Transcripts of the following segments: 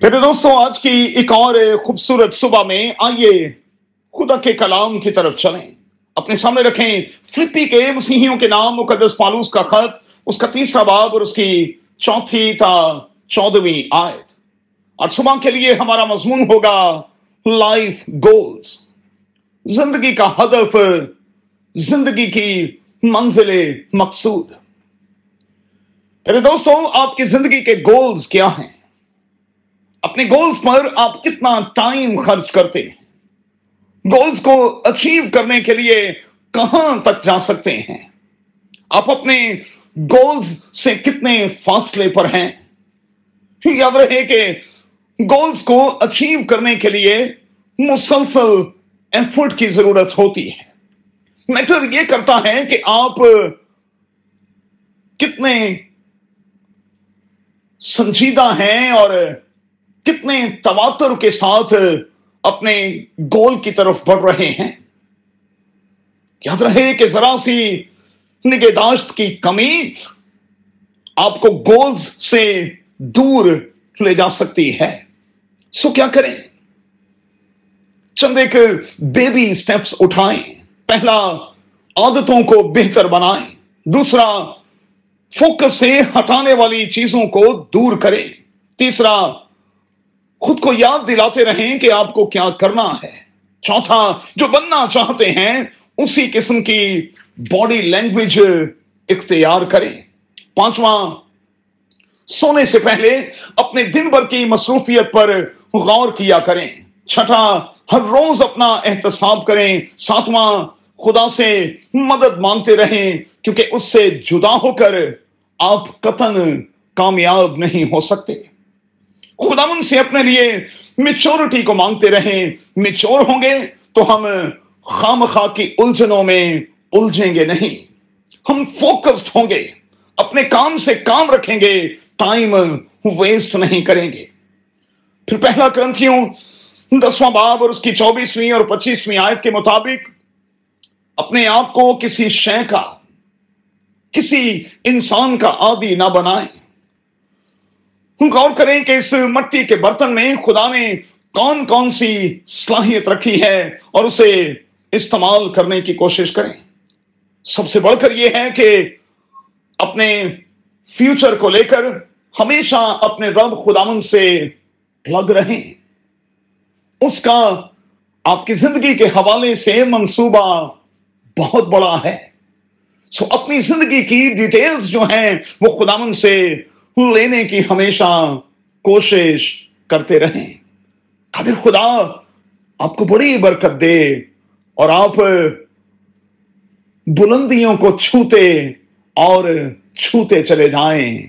پھر دوستوں آج کی ایک اور خوبصورت صبح میں آئیے خدا کے کلام کی طرف چلیں۔ اپنے سامنے رکھیں فلپی کے مسیحیوں کے نام، مقدس پالوس کا خط، اس کا تیسرا باب اور اس کی چوتھی تا چودہویں آیت۔ اور صبح کے لیے ہمارا مضمون ہوگا لائف گولز۔ زندگی کا ہدف، زندگی کی منزل مقصود۔ میرے دوستوں آپ کی زندگی کے گولز کیا ہیں؟ اپنے گولز پر آپ کتنا ٹائم خرچ کرتے ہیں؟ گولز کو اچیو کرنے کے لیے کہاں تک جا سکتے ہیں؟ آپ اپنے گولز سے کتنے فاصلے پر ہیں؟ یاد رہے کہ گولز کو اچیو کرنے کے لیے مسلسل ایفرٹ کی ضرورت ہوتی ہے۔ میٹر یہ کرتا ہے کہ آپ کتنے سنجیدہ ہیں اور کتنے تواتر کے ساتھ اپنے گول کی طرف بڑھ رہے ہیں؟ یاد رہے کہ ذرا سی نگہداشت کی کمی آپ کو گولز سے دور لے جا سکتی ہے۔ سو کیا کریں؟ چند ایک بیبی سٹیپس اٹھائیں۔ پہلا، عادتوں کو بہتر بنائیں۔ دوسرا فوکس سے ہٹانے والی چیزوں کو دور کریں۔ تیسرا خود کو یاد دلاتے رہیں کہ آپ کو کیا کرنا ہے۔ چوتھا، جو بننا چاہتے ہیں، اسی قسم کی باڈی لینگویج اختیار کریں۔ پانچواں، سونے سے پہلے اپنے دن بھر کی مصروفیت پر غور کیا کریں۔ چھٹا، ہر روز اپنا احتساب کریں۔ ساتواں، خدا سے مدد مانگتے رہیں، کیونکہ اس سے جدا ہو کر آپ قطن کامیاب نہیں ہو سکتے۔ خدا من سے اپنے لیے میچورٹی کو مانگتے رہیں۔ میچور ہوں گے تو ہم خام خواہ کی الجھنوں میں الجھیں گے نہیں۔ ہم فوکسڈ ہوں گے۔ اپنے کام سے کام رکھیں گے۔ ٹائم ویسٹ نہیں کریں گے۔ پھر پہلا کرنتھیوں دسواں باب اور اس کی چوبیسویں اور پچیسویں آیت کے مطابق اپنے آپ کو کسی شے کا، کسی انسان کا عادی نہ بنائیں۔ غور کریں کہ اس مٹی کے برتن میں خدا نے کون کون سی صلاحیت رکھی ہے اور اسے استعمال کرنے کی کوشش کریں۔ سب سے بڑھ کر یہ ہے کہ اپنے فیوچر کو لے کر ہمیشہ اپنے رب خدامن سے لگ رہیں۔ اس کا آپ کی زندگی کے حوالے سے منصوبہ بہت بڑا ہے۔ سو اپنی زندگی کی ڈیٹیلز جو ہیں وہ خدامن سے لینے کی ہمیشہ کوشش کرتے رہیں۔ قادر خدا، آپ کو بڑی برکت دے اور آپ بلندیوں کو چھوتے اور چھوتے چلے جائیں۔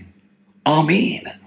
آمین۔